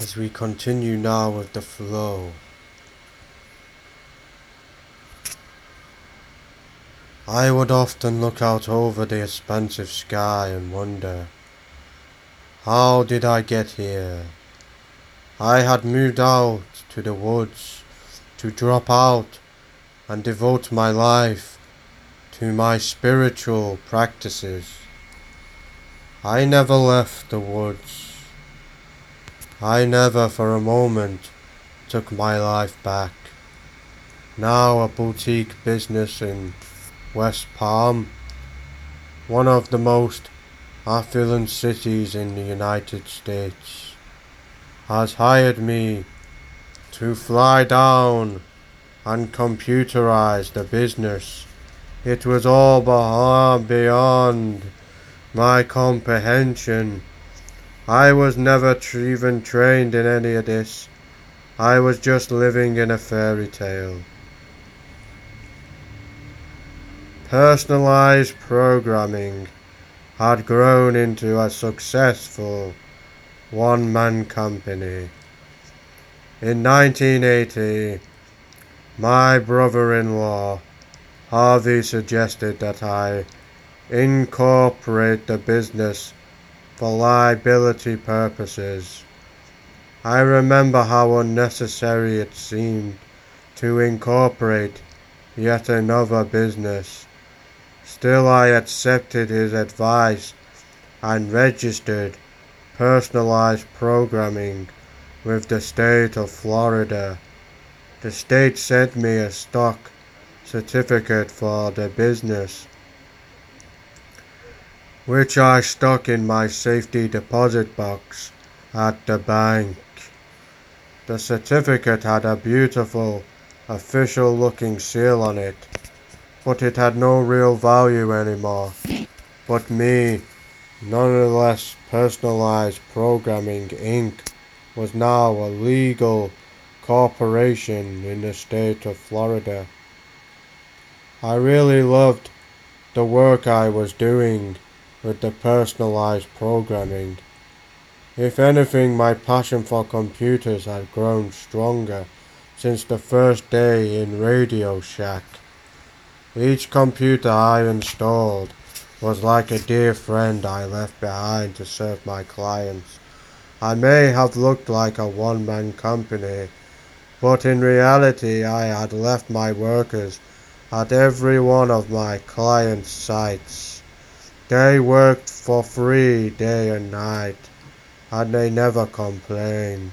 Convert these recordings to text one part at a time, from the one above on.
as we continue now with the flow. I would often look out over the expansive sky and wonder, how did I get here? I had moved out to the woods to drop out and devote my life to my spiritual practices. I never left the woods. I never for a moment took my life back. Now a boutique business in West Palm, one of the most affluent cities in the United States, has hired me to fly down and computerize the business. It was all beyond my comprehension. I was never even trained in any of this. I was just living in a fairy tale. Personalized programming had grown into a successful one man company. In 1980, my brother in law, Harvey, suggested that I incorporate the business for liability purposes. I remember how unnecessary it seemed to incorporate yet another business. Still, I accepted his advice and registered personalized programming with the state of Florida. The state sent me a stock certificate for the business, which I stuck in my safety deposit box at the bank. The certificate had a beautiful, official looking seal on it but it had no real value anymore. But me, nonetheless personalized programming Inc. was now a legal corporation in the state of Florida. I really loved the work I was doing with the personalized programming. If anything, my passion for computers had grown stronger since the first day in Radio Shack. Each computer I installed was like a dear friend I left behind to serve my clients. I may have looked like a one man company, but in reality I had left my workers at every one of my clients' sites. They worked for free day and night, and they never complained.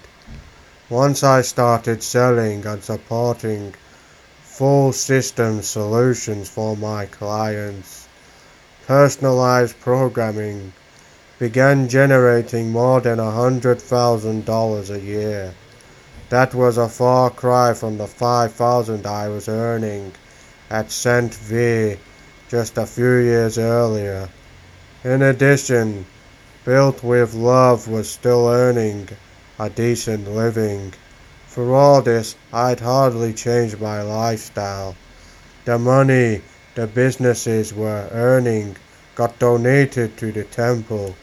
Once I started selling and supporting full system solutions for my clients. Personalized programming began generating more than a hundred thousand dollars a year. That was a far cry from the five thousand I was earning at Cent V just a few years earlier. In addition, Built with Love was still earning a decent living. For all this, I'd hardly changed my lifestyle. The money the businesses were earning got donated to the temple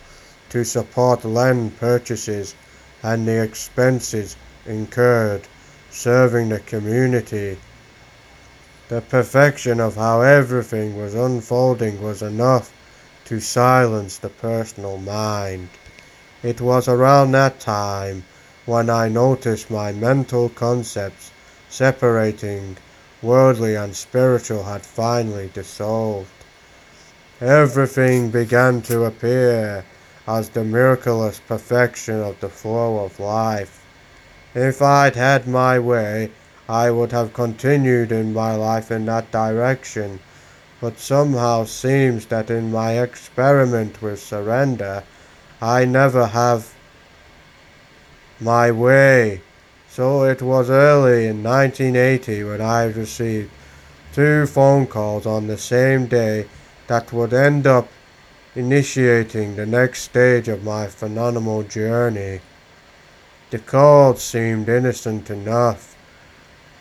to support land purchases and the expenses incurred serving the community. The perfection of how everything was unfolding was enough to silence the personal mind. It was around that time when I noticed my mental concepts separating worldly and spiritual had finally dissolved. Everything began to appear as the miraculous perfection of the flow of life. If I'd had my way, I would have continued in my life in that direction, but somehow seems that in my experiment with surrender, I never have my way. So it was early in 1980 when I received two phone calls on the same day that would end up initiating the next stage of my phenomenal journey. The calls seemed innocent enough.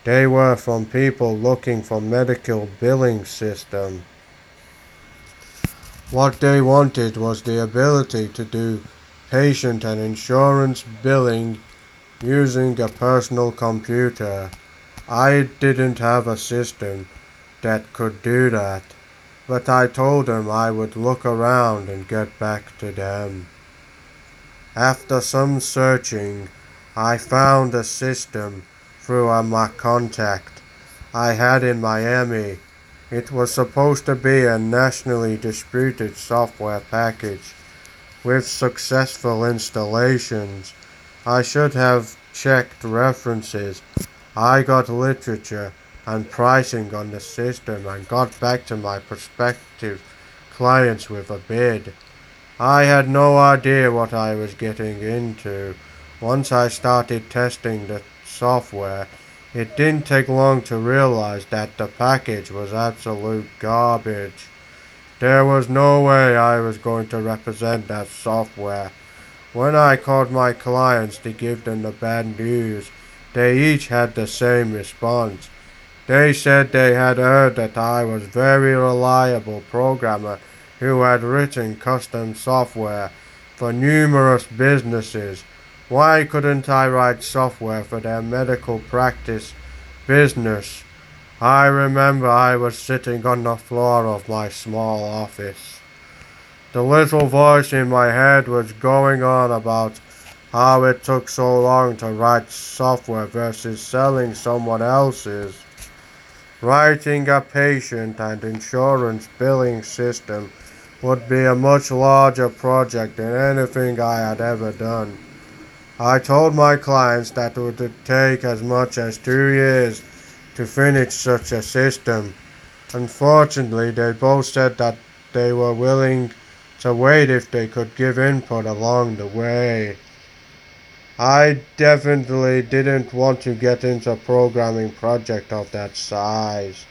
They were from people looking for medical billing system. What they wanted was the ability to do patient and insurance billing using a personal computer. I didn't have a system that could do that, but I told them I would look around and get back to them. After some searching, I found a system through a my contact I had in Miami. It was supposed to be a nationally distributed software package with successful installations. I should have checked references. I got literature and pricing on the system and got back to my prospective clients with a bid. I had no idea what I was getting into. Once I started testing the software, it didn't take long to realize that the package was absolute garbage. There was no way I was going to represent that software. When I called my clients to give them the bad news, they each had the same response. They said they had heard that I was a very reliable programmer who had written custom software for numerous businesses. Why couldn't I write software for their medical practice business? I remember I was sitting on the floor of my small office. The little voice in my head was going on about how it took so long to write software versus selling someone else's. Writing a patient and insurance billing system would be a much larger project than anything I had ever done. I told my clients that it would take as much as two years to finish such a system. Unfortunately, they both said that they were willing to wait if they could give input along the way. I definitely didn't want to get into a programming project of that size.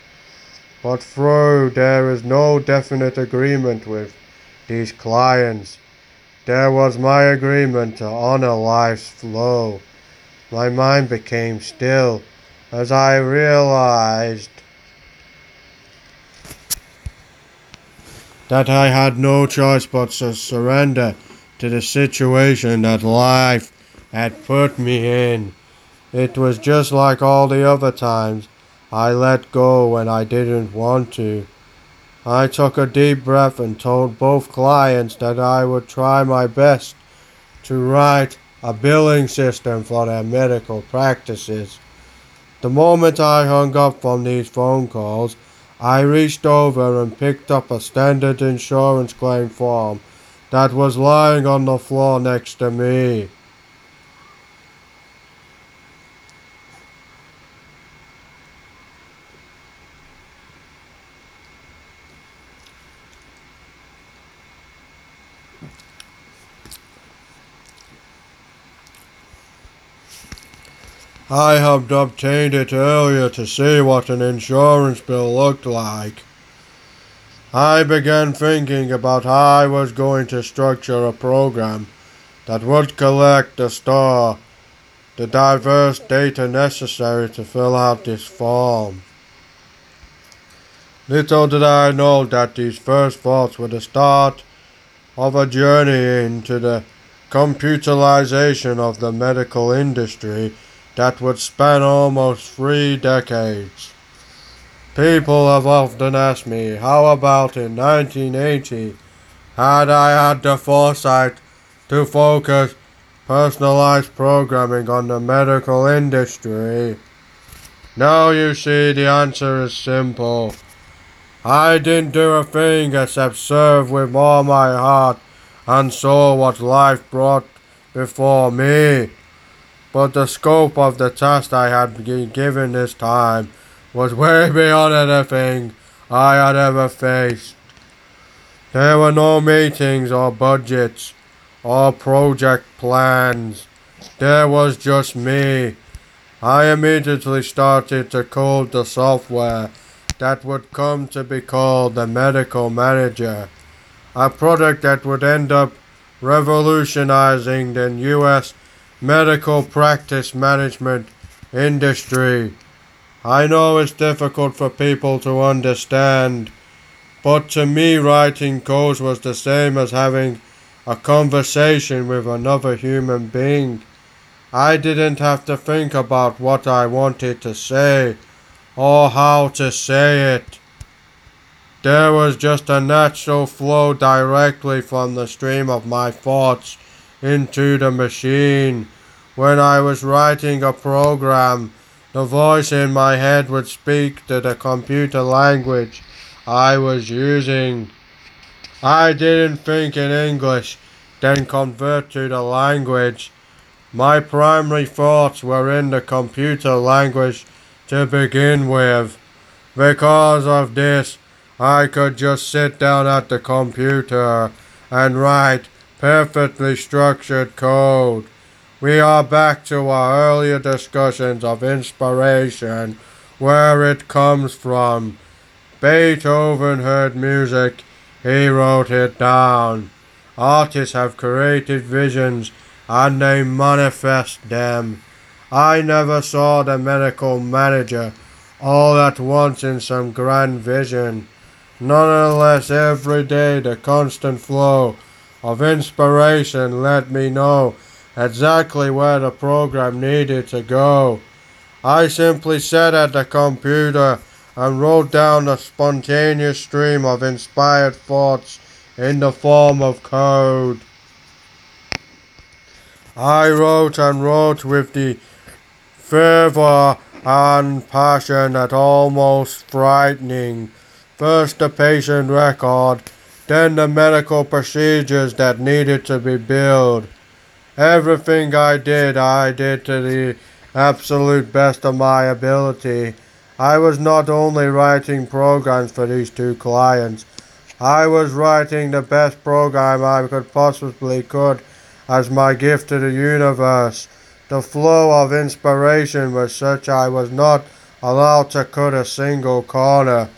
But through there is no definite agreement with these clients, there was my agreement to honor life's flow. My mind became still as I realized that I had no choice but to surrender to the situation that life had put me in. It was just like all the other times I let go when I didn't want to. I took a deep breath and told both clients that I would try my best to write a billing system for their medical practices. The moment I hung up from these phone calls, I reached over and picked up a standard insurance claim form that was lying on the floor next to me. I had obtained it earlier to see what an insurance bill looked like. I began thinking about how I was going to structure a program that would collect the store the diverse data necessary to fill out this form. Little did I know that these first thoughts were the start of a journey into the computerization of the medical industry that would span almost three decades. People have often asked me, how about in 1980 had I had the foresight to focus personalized programming on the medical industry? Now you see the answer is simple. I didn't do a thing except serve with all my heart and saw what life brought before me but the scope of the task I had been given this time was way beyond anything I had ever faced. There were no meetings or budgets or project plans. There was just me. I immediately started to code the software that would come to be called the Medical Manager, a product that would end up revolutionizing the US medical practice management industry. I know it's difficult for people to understand, but to me, writing codes was the same as having a conversation with another human being. I didn't have to think about what I wanted to say or how to say it. There was just a natural flow directly from the stream of my thoughts into the machine. When I was writing a program, the voice in my head would speak to the computer language I was using. I didn't think in English, then convert to the language. My primary thoughts were in the computer language to begin with. Because of this, I could just sit down at the computer and write perfectly structured code. We are back to our earlier discussions of inspiration, where it comes from. Beethoven heard music, he wrote it down. Artists have created visions and they manifest them. I never saw the medical manager all at once in some grand vision. Nonetheless, every day the constant flow of inspiration let me know exactly where the program needed to go. I simply sat at the computer and wrote down a spontaneous stream of inspired thoughts in the form of code. I wrote and wrote with the fervor and passion that almost frightening First the patient record, then the medical procedures that needed to be billed. Everything I did, I did to the absolute best of my ability. I was not only writing programs for these two clients, I was writing the best program I could possibly could as my gift to the universe. The flow of inspiration was such I was not allowed to cut a single corner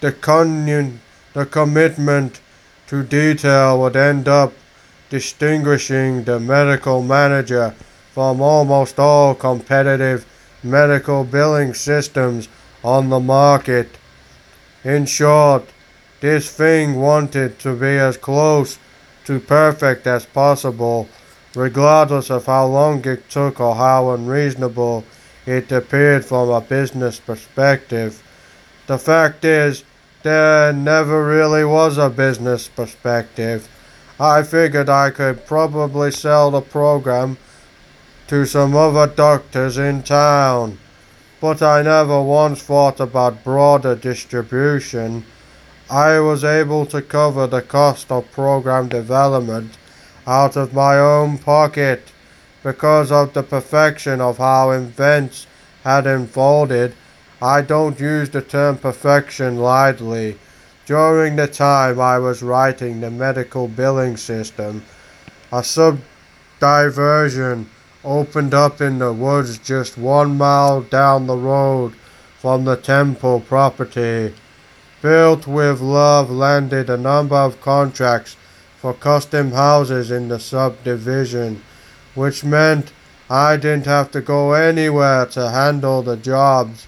the, con- the commitment to detail would end up distinguishing the medical manager from almost all competitive medical billing systems on the market. In short, this thing wanted to be as close to perfect as possible, regardless of how long it took or how unreasonable it appeared from a business perspective. The fact is, there never really was a business perspective. I figured I could probably sell the program to some other doctors in town, but I never once thought about broader distribution. I was able to cover the cost of program development out of my own pocket because of the perfection of how events had unfolded I don't use the term perfection lightly. During the time I was writing the medical billing system, a subdivision opened up in the woods just one mile down the road from the temple property. Built with love landed a number of contracts for custom houses in the subdivision, which meant I didn't have to go anywhere to handle the jobs.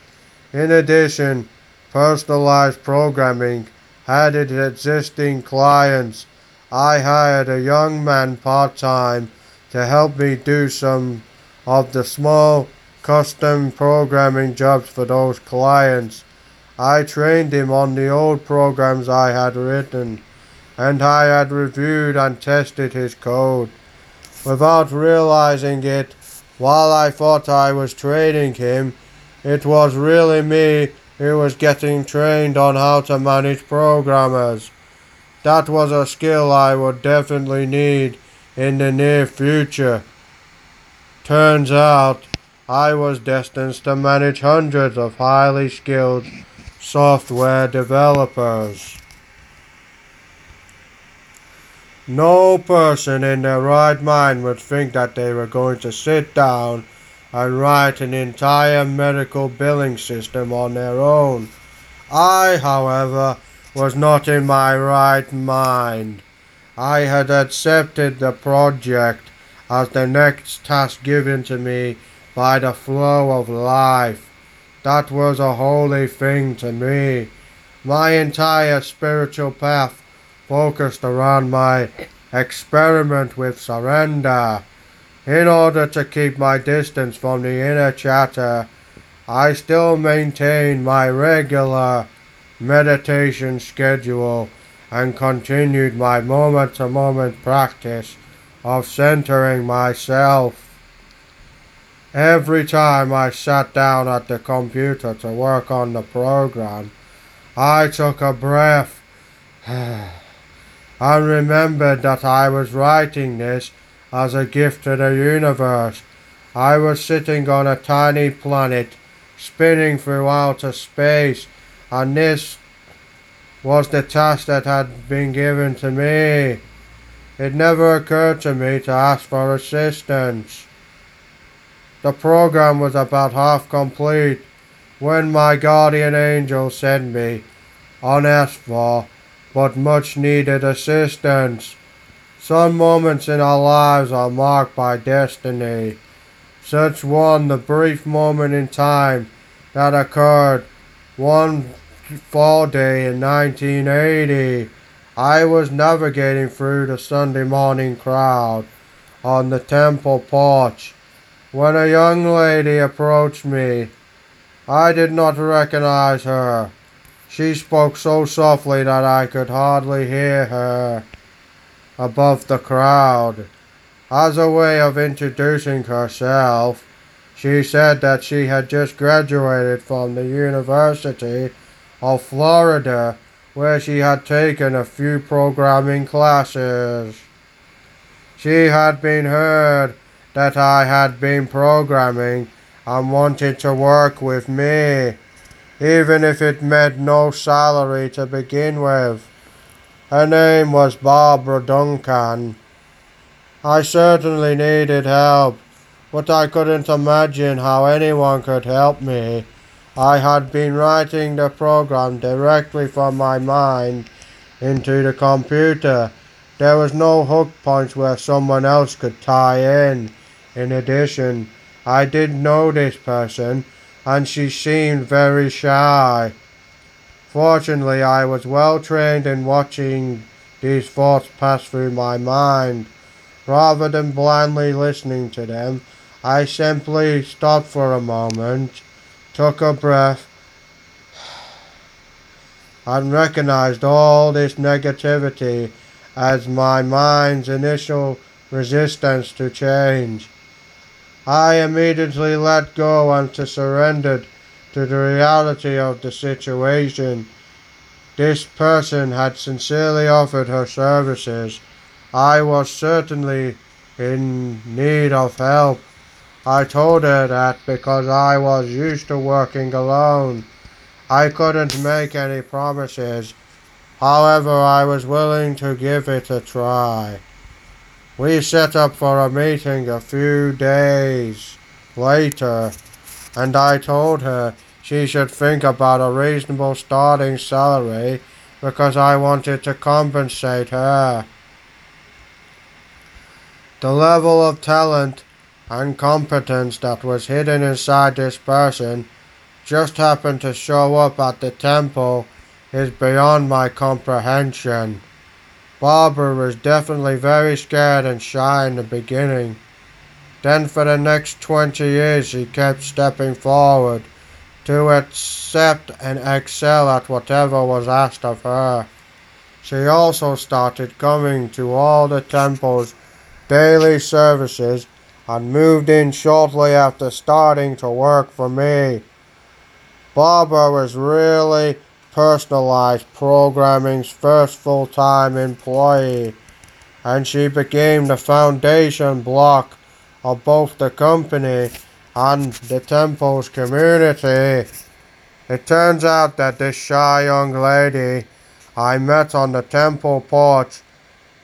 In addition, personalized programming added existing clients. I hired a young man part time to help me do some of the small custom programming jobs for those clients. I trained him on the old programs I had written, and I had reviewed and tested his code. Without realizing it, while I thought I was training him, it was really me who was getting trained on how to manage programmers. That was a skill I would definitely need in the near future. Turns out I was destined to manage hundreds of highly skilled software developers. No person in their right mind would think that they were going to sit down and write an entire medical billing system on their own. I, however, was not in my right mind. I had accepted the project as the next task given to me by the flow of life. That was a holy thing to me. My entire spiritual path focused around my experiment with surrender. In order to keep my distance from the inner chatter, I still maintained my regular meditation schedule and continued my moment to moment practice of centering myself. Every time I sat down at the computer to work on the program, I took a breath and remembered that I was writing this as a gift to the universe. I was sitting on a tiny planet spinning through outer space, and this was the task that had been given to me. It never occurred to me to ask for assistance. The program was about half complete when my guardian angel sent me unasked for but much needed assistance. Some moments in our lives are marked by destiny. Such one, the brief moment in time that occurred one fall day in 1980. I was navigating through the Sunday morning crowd on the temple porch when a young lady approached me. I did not recognize her. She spoke so softly that I could hardly hear her above the crowd. As a way of introducing herself, she said that she had just graduated from the University of Florida, where she had taken a few programming classes. She had been heard that I had been programming and wanted to work with me, even if it meant no salary to begin with. Her name was Barbara Duncan. I certainly needed help, but I couldn't imagine how anyone could help me. I had been writing the program directly from my mind into the computer. There was no hook points where someone else could tie in. In addition, I did know this person, and she seemed very shy. Fortunately, I was well trained in watching these thoughts pass through my mind. Rather than blindly listening to them, I simply stopped for a moment, took a breath, and recognized all this negativity as my mind's initial resistance to change. I immediately let go and surrendered to the reality of the situation. This person had sincerely offered her services. I was certainly in need of help. I told her that because I was used to working alone. I couldn't make any promises. However, I was willing to give it a try. We set up for a meeting a few days later, and I told her she should think about a reasonable starting salary because I wanted to compensate her. The level of talent and competence that was hidden inside this person just happened to show up at the temple is beyond my comprehension. Barbara was definitely very scared and shy in the beginning. Then for the next 20 years she kept stepping forward to accept and excel at whatever was asked of her. She also started coming to all the temple's daily services and moved in shortly after starting to work for me. Barbara was really personalized programming's first full-time employee, and she became the foundation block of both the company and the temple's community. It turns out that this shy young lady I met on the temple porch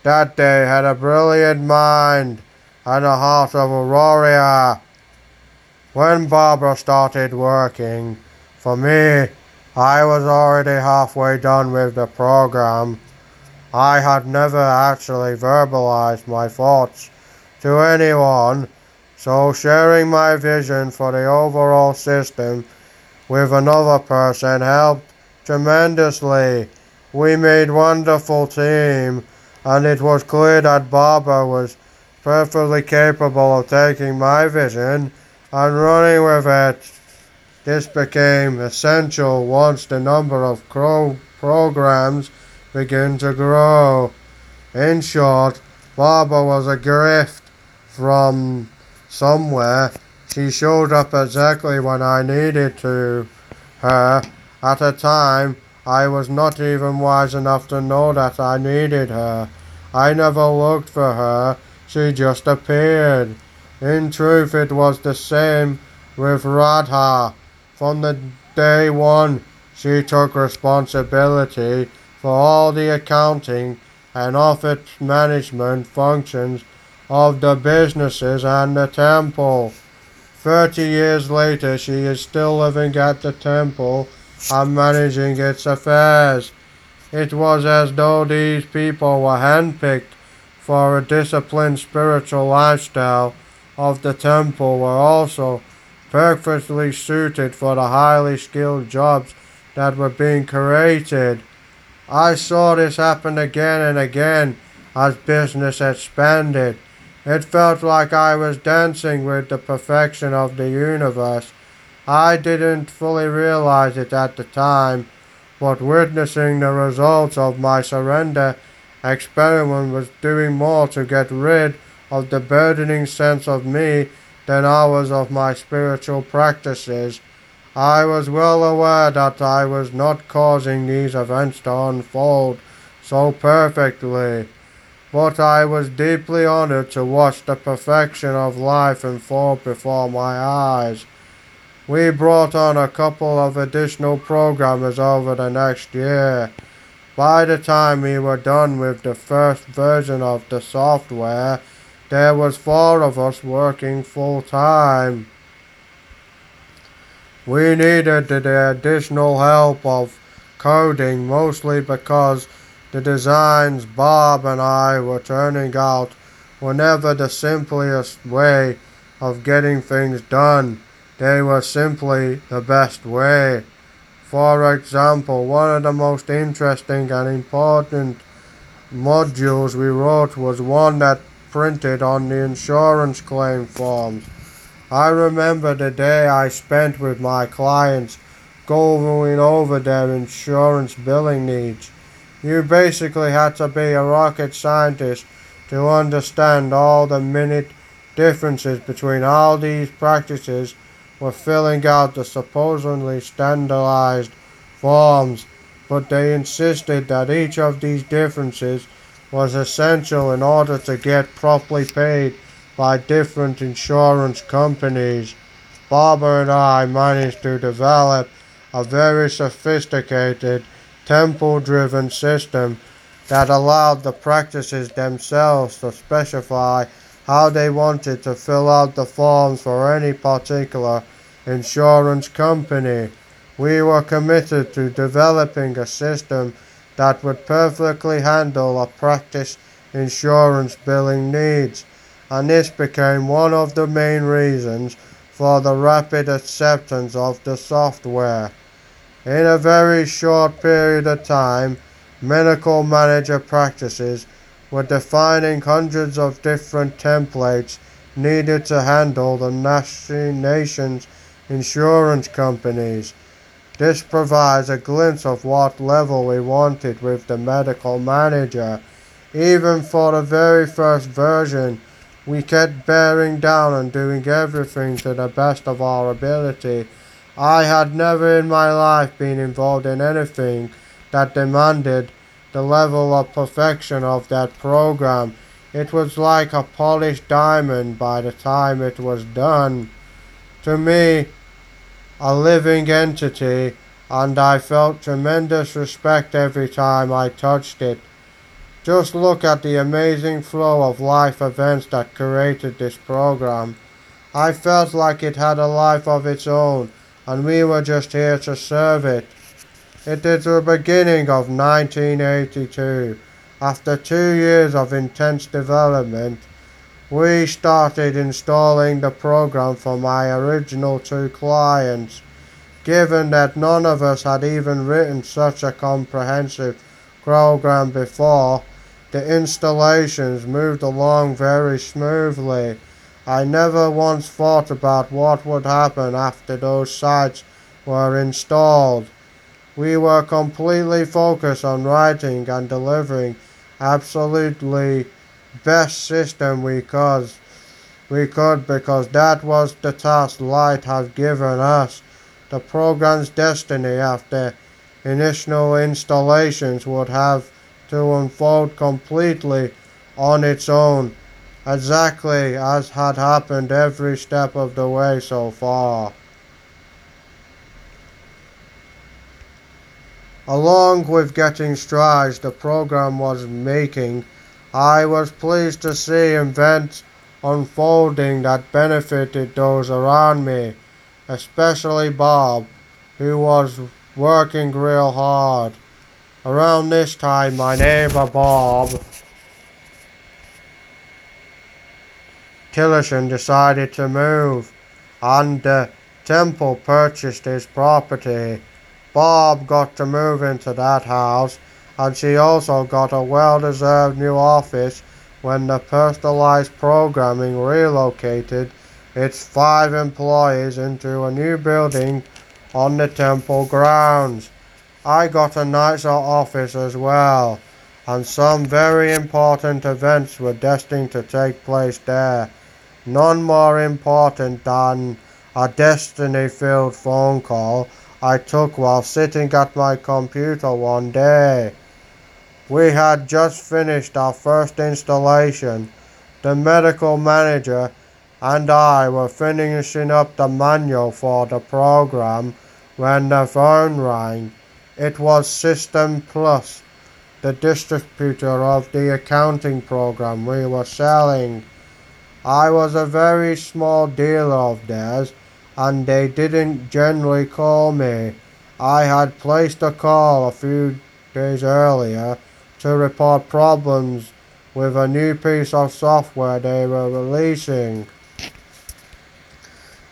that day had a brilliant mind and a heart of a warrior. When Barbara started working for me, I was already halfway done with the program. I had never actually verbalized my thoughts to anyone, so sharing my vision for the overall system with another person helped tremendously. We made wonderful team, and it was clear that Barbara was perfectly capable of taking my vision and running with it. This became essential once the number of crow programs began to grow. In short, Barbara was a gift from somewhere. She showed up exactly when I needed to her at a time I was not even wise enough to know that I needed her. I never looked for her, she just appeared. In truth, it was the same with Radha. From the day one, she took responsibility for all the accounting and office management functions of the businesses and the temple. Thirty years later, she is still living at the temple and managing its affairs. It was as though these people were handpicked for a disciplined spiritual lifestyle of the temple were also perfectly suited for the highly skilled jobs that were being created. I saw this happen again and again as business expanded. It felt like I was dancing with the perfection of the universe. I didn't fully realize it at the time, but witnessing the results of my surrender experiment was doing more to get rid of the burdening sense of me than hours of my spiritual practices. I was well aware that I was not causing these events to unfold so perfectly, but I was deeply honored to watch the perfection of life unfold before my eyes. We brought on a couple of additional programmers over the next year. By the time we were done with the first version of the software, there was four of us working full time. We needed the additional help of coding mostly because the designs Bob and I were turning out were never the simplest way of getting things done. They were simply the best way. For example, one of the most interesting and important modules we wrote was one that printed on the insurance claim forms. I remember the day I spent with my clients going over their insurance billing needs. You basically had to be a rocket scientist to understand all the minute differences between all these practices were filling out the supposedly standardized forms, but they insisted that each of these differences was essential in order to get properly paid by different insurance companies. Barbara and I managed to develop a very sophisticated template driven system that allowed the practices themselves to specify how they wanted to fill out the forms for any particular insurance company. We were committed to developing a system that would perfectly handle a practice insurance billing needs, and this became one of the main reasons for the rapid acceptance of the software. In a very short period of time, medical manager practices were defining hundreds of different templates needed to handle the nation's insurance companies. This provides a glimpse of what level we wanted with the medical manager. Even for the very first version, we kept bearing down and doing everything to the best of our ability. I had never in my life been involved in anything that demanded the level of perfection of that program. It was like a polished diamond by the time it was done. To me, a living entity, and I felt tremendous respect every time I touched it. Just look at the amazing flow of life events that created this program. I felt like it had a life of its own, and we were just here to serve it. It is the beginning of 1982. After two years of intense development, we started installing the program for my original two clients. Given that none of us had even written such a comprehensive program before, The installations moved along very smoothly. I never once thought about what would happen after those sites were installed. We were completely focused on writing and delivering absolutely best system we could. We could because that was the task Light had given us. The program's destiny after initial installations would have to unfold completely on its own, exactly as had happened every step of the way so far. Along with getting strides the program was making, I was pleased to see events unfolding that benefited those around me, especially Bob, who was working real hard. Around this time, my neighbor Bob Tillerson decided to move, and temple purchased his property. Bob got to move into that house, and she also got a well deserved new office when the personalized programming relocated its five employees into a new building on the temple grounds. I got a nicer office as well, and some very important events were destined to take place there. None more important than a destiny filled phone call I took while sitting at my computer one day. We had just finished our first installation. The medical manager and I were finishing up the manual for the program when the phone rang. It was System Plus, the distributor of the accounting program we were selling. I was a very small dealer of theirs and they didn't generally call me. I had placed a call a few days earlier to report problems with a new piece of software they were releasing.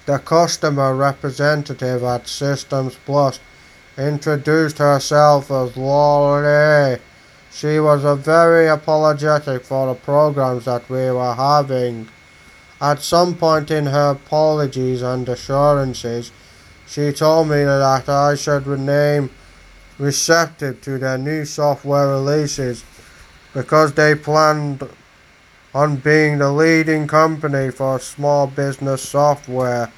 The customer representative at Systems Plus introduced herself as Laurie. She was very apologetic for the programs that we were having. At some point in her apologies and assurances, she told me that I should remain receptive to their new software releases because they planned on being the leading company for small business software.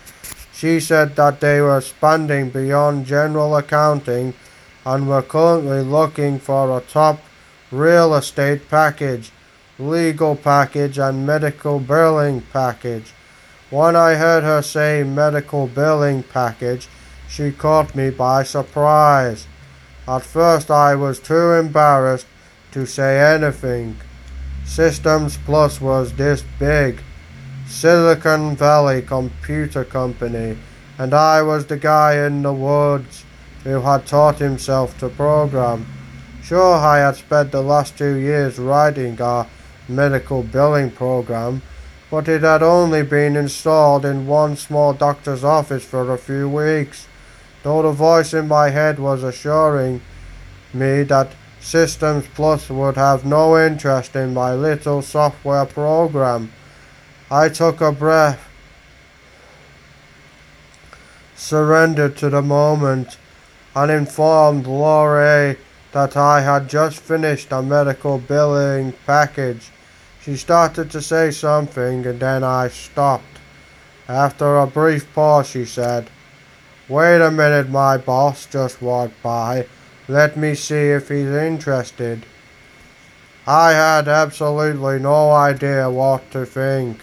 She said that they were expanding beyond general accounting and were currently looking for a top real estate package legal package and medical billing package. When I heard her say medical billing package, she caught me by surprise. At first I was too embarrassed to say anything. Systems Plus was this big. Silicon Valley Computer Company, and I was the guy in the woods who had taught himself to program. Sure, I had spent the last two years writing a medical billing program, but it had only been installed in one small doctor's office for a few weeks, though the voice in my head was assuring me that Systems Plus would have no interest in my little software program. I took a breath, surrendered to the moment, and informed Laurie that I had just finished a medical billing package she started to say something and then I stopped. After a brief pause, she said, Wait a minute, my boss just walked by. Let me see if he's interested. I had absolutely no idea what to think.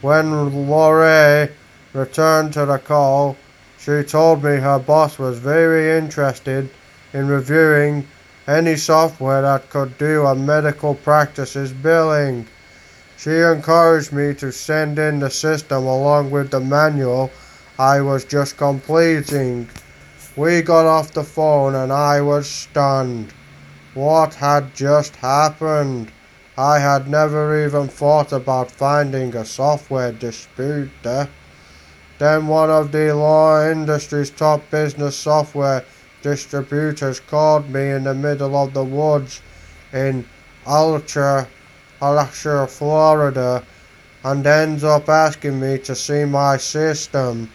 When Laurie returned to the call, she told me her boss was very interested in reviewing any software that could do a medical practice's billing. She encouraged me to send in the system along with the manual I was just completing. We got off the phone and I was stunned. What had just happened? I had never even thought about finding a software distributor. Then one of the law industry's top business software distributors called me in the middle of the woods in Alachua, Alachua, Florida, and ends up asking me to see my system.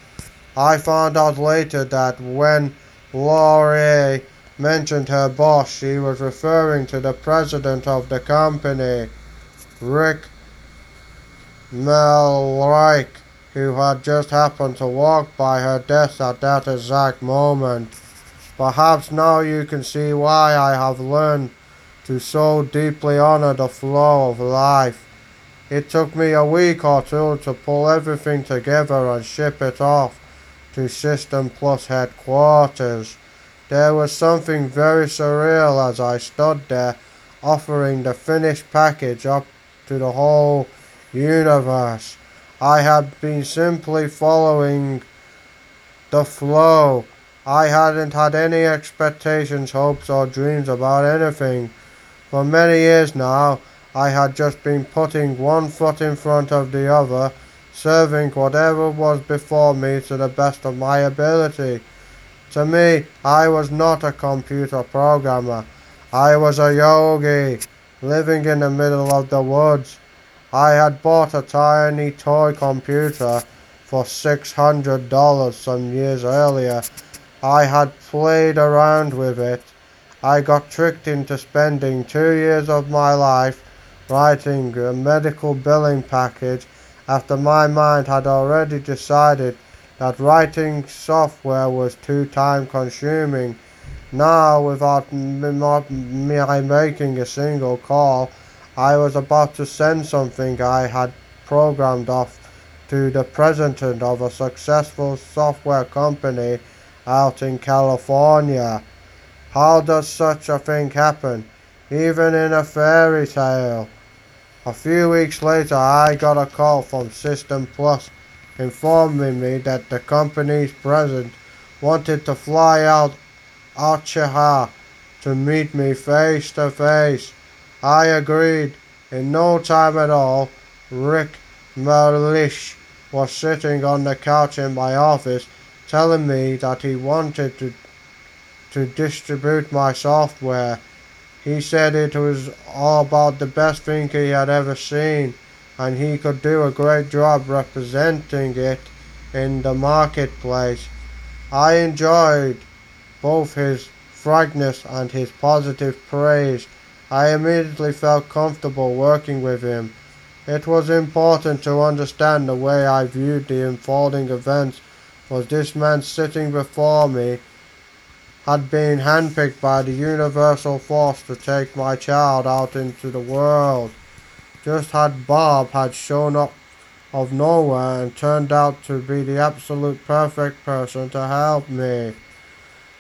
I found out later that when Laurie mentioned her boss, she was referring to the president of the company, Rick Melreich, who had just happened to walk by her desk at that exact moment. Perhaps now you can see why I have learned to so deeply honor the flow of life. It took me a week or two to pull everything together and ship it off to System Plus headquarters. There was something very surreal as I stood there offering the finished package up to the whole universe. I had been simply following the flow. I hadn't had any expectations, hopes, or dreams about anything. For many years now, I had just been putting one foot in front of the other, serving whatever was before me to the best of my ability. To me, I was not a computer programmer. I was a yogi, living in the middle of the woods. I had bought a tiny toy computer for $600 some years earlier. I had played around with it. I got tricked into spending two years of my life writing a medical billing package after my mind had already decided that writing software was too time consuming. Now, without me making a single call, I was about to send something I had programmed off to the president of a successful software company out in California. How does such a thing happen, even in a fairy tale? A few weeks later, I got a call from System Plus informing me that the company's president wanted to fly out Alachua to meet me face to face. I agreed. In no time at all, Rick Merlish was sitting on the couch in my office telling me that he wanted to, to distribute my software. He said it was all about the best thing he had ever seen and he could do a great job representing it in the marketplace. I enjoyed both his frankness and his positive praise. I immediately felt comfortable working with him. It was important to understand the way I viewed the unfolding events was this man sitting before me had been handpicked by the universal force to take my child out into the world. Just had Bob had shown up of nowhere and turned out to be the absolute perfect person to help me.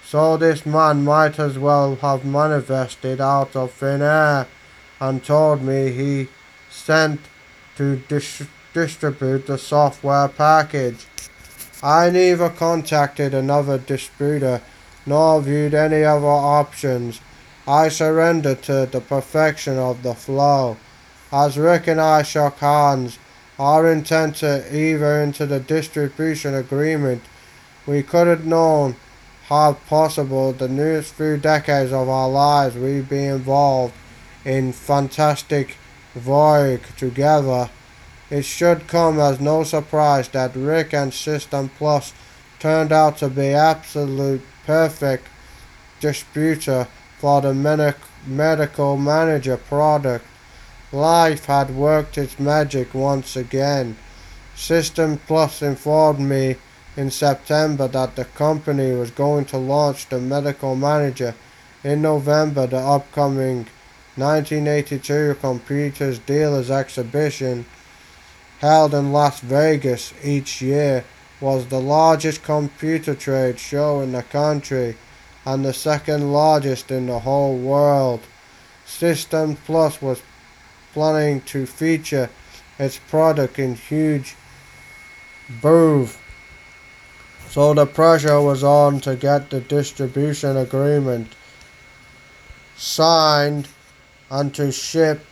So this man might as well have manifested out of thin air and told me he sent to dis- distribute the software package. I neither contacted another distributor nor viewed any other options. I surrendered to the perfection of the flow. As Rick and I shook hands, our intent to enter into the distribution agreement, we could have known how possible the next few decades of our lives we'd be involved in fantastic voyage together. It should come as no surprise that Rick and System Plus turned out to be absolute perfect distributor for the medical manager product. Life had worked its magic once again. System Plus informed me in September that the company was going to launch the Medical Manager in November. The upcoming 1982 Computers Dealers Exhibition, held in Las Vegas each year, was the largest computer trade show in the country and the second largest in the whole world. System Plus was planning to feature its product in huge booth so the pressure was on to get the distribution agreement signed and to ship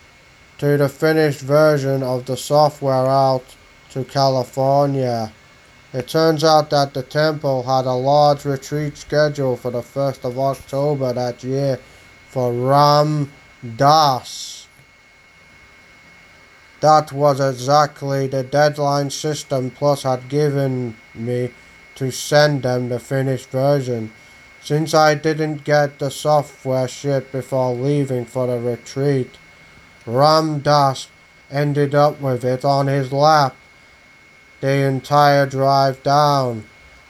to the finished version of the software out to California. It turns out that the temple had a large retreat scheduled for the 1st of October that year for Ram Dass. That was exactly the deadline System Plus had given me to send them the finished version. Since I didn't get the software shipped before leaving for the retreat, Ram Dass ended up with it on his lap the entire drive down.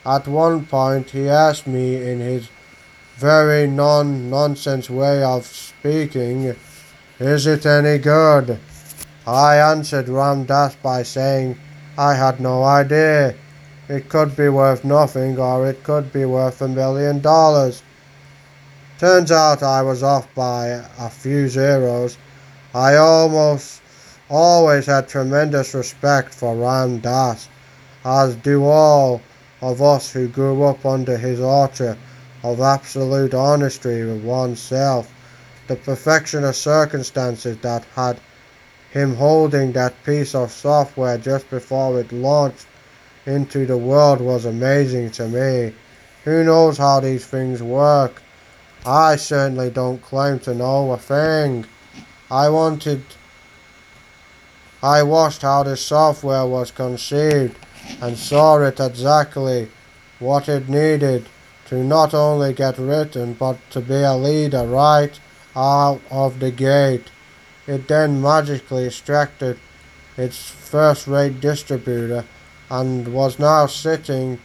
At one point, he asked me in his very non nonsense way of speaking, Is it any good? I answered Ram Dass by saying I had no idea. It could be worth nothing or it could be worth a million dollars. Turns out I was off by a few zeros. I almost always had tremendous respect for Ram Dass, as do all of us who grew up under his orchard of absolute honesty with oneself. The perfection of circumstances that had him holding that piece of software just before it launched into the world was amazing to me. Who knows how these things work? I certainly don't claim to know a thing. I wanted. I watched how the software was conceived and saw it exactly what it needed to not only get written but to be a leader right out of the gate. It then magically extracted its first rate distributor and was now sitting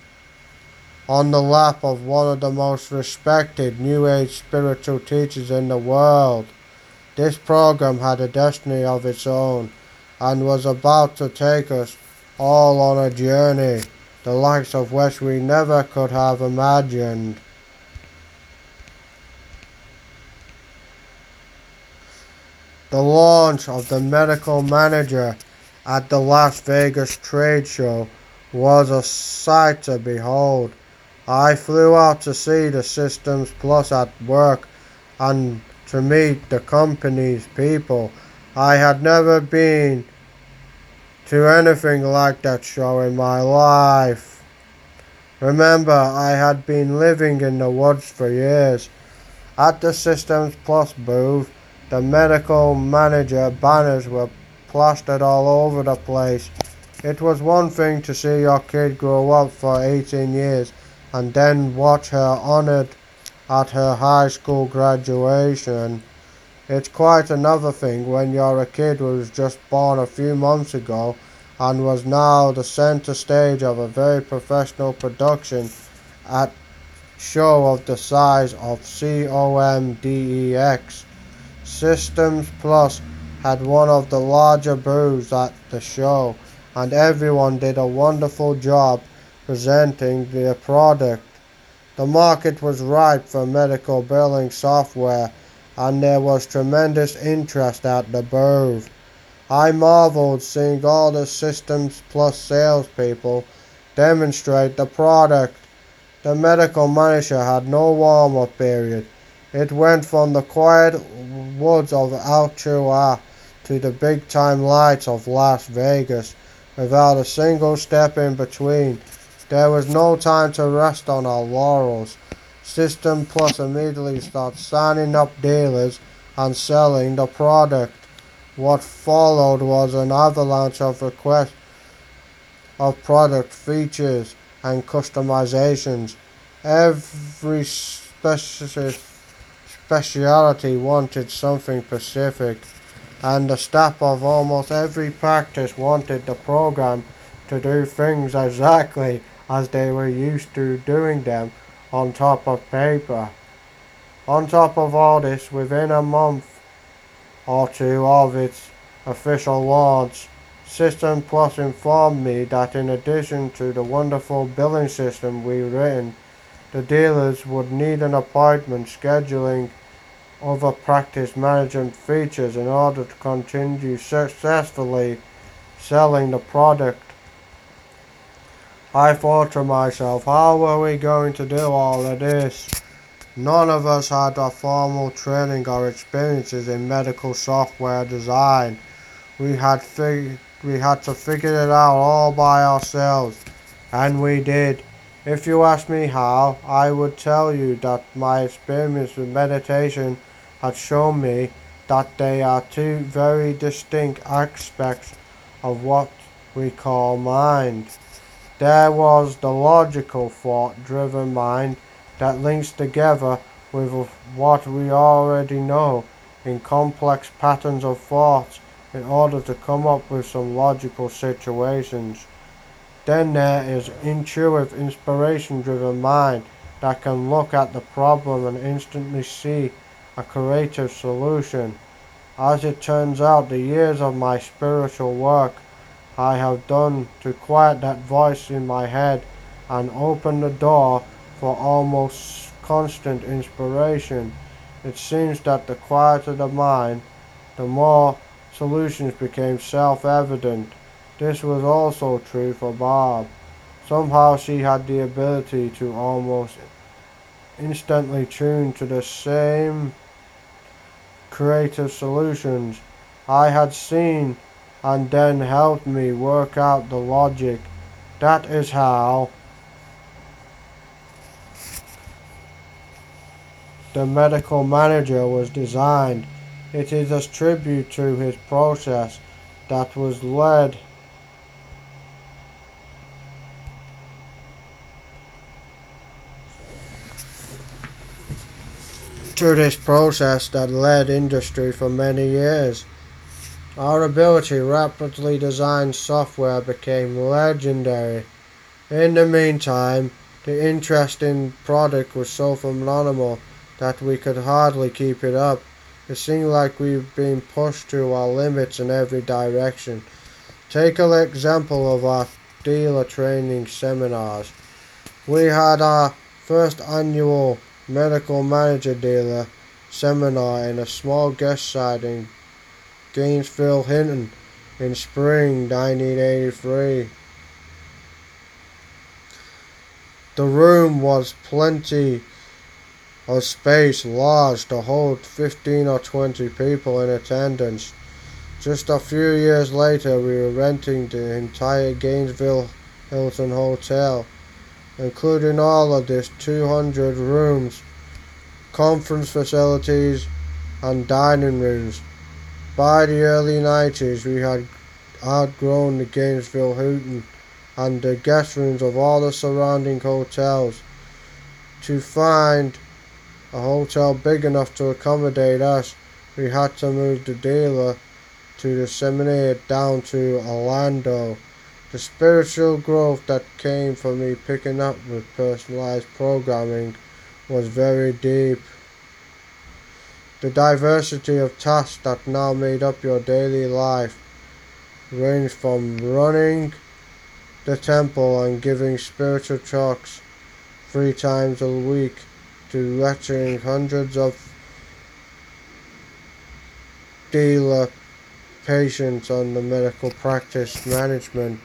on the lap of one of the most respected New Age spiritual teachers in the world. This program had a destiny of its own and was about to take us all on a journey, the likes of which we never could have imagined. The launch of the medical manager at the Las Vegas trade show was a sight to behold. I flew out to see the Systems Plus at work and to meet the company's people. I had never been to anything like that show in my life. Remember, I had been living in the woods for years. At the Systems Plus booth, the medical manager banners were plastered all over the place. It was one thing to see your kid grow up for 18 years and then watch her honored at her high school graduation. It's quite another thing when you're a kid who was just born a few months ago and was now the center stage of a very professional production at show of the size of COMDEX. Systems Plus had one of the larger booths at the show, and everyone did a wonderful job presenting their product. The market was ripe for medical billing software, and there was tremendous interest at the booth. I marveled seeing all the Systems Plus salespeople demonstrate the product. The medical manager had no warm up period. It went from the quiet woods of Alachua to the big time lights of Las Vegas without a single step in between. There was no time to rest on our laurels. System Plus immediately started signing up dealers and selling the product. What followed was an avalanche of requests of product features and customizations. Every specialty wanted something specific and the staff of almost every practice wanted the program to do things exactly as they were used to doing them on top of paper. On top of all this, within a month or two of its official launch, System Plus informed me that in addition to the wonderful billing system we written, the dealers would need an appointment scheduling other practice management features in order to continue successfully selling the product. I thought to myself, how were we going to do all of this? None of us had a formal training or experiences in medical software design. We had fig- we had to figure it out all by ourselves, and we did. If you ask me how, I would tell you that my experience with meditation had shown me that they are two very distinct aspects of what we call mind. There was the logical thought driven mind that links together with what we already know in complex patterns of thought in order to come up with some logical situations. Then there is intuitive, inspiration driven mind that can look at the problem and instantly see a creative solution. As it turns out, the years of my spiritual work I have done to quiet that voice in my head and open the door for almost constant inspiration. It seems that the quieter the mind, the more solutions became self evident. This was also true for Barb. Somehow she had the ability to almost instantly tune to the same creative solutions I had seen and then helped me work out the logic. That is how the medical manager was designed. It is a tribute to his process that was led to this process that led industry for many years. Our ability rapidly design software became legendary. In the meantime, the interest in product was so phenomenal that we could hardly keep it up. It seemed like we've been pushed to our limits in every direction. Take an example of our dealer training seminars. We had our first annual medical manager dealer seminar in a small guest site in Gainesville, Hilton, in spring 1983. The room was plenty of space, large to hold 15 or 20 people in attendance. Just a few years later, we were renting the entire Gainesville Hilton Hotel, including all of this 200 rooms, conference facilities, and dining rooms. By the early 90s, we had outgrown the Gainesville Hilton and the guest rooms of all the surrounding hotels. To find a hotel big enough to accommodate us, we had to move the dealer to disseminate down to Orlando. The spiritual growth that came from me picking up with personalized programming was very deep. The diversity of tasks that now made up your daily life ranged from running the temple and giving spiritual talks three times a week to lecturing hundreds of dealer patients on the medical practice management.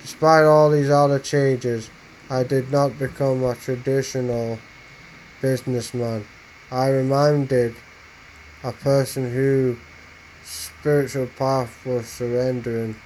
Despite all these other changes, I did not become a traditional businessman. I reminded a person who spiritual path was surrendering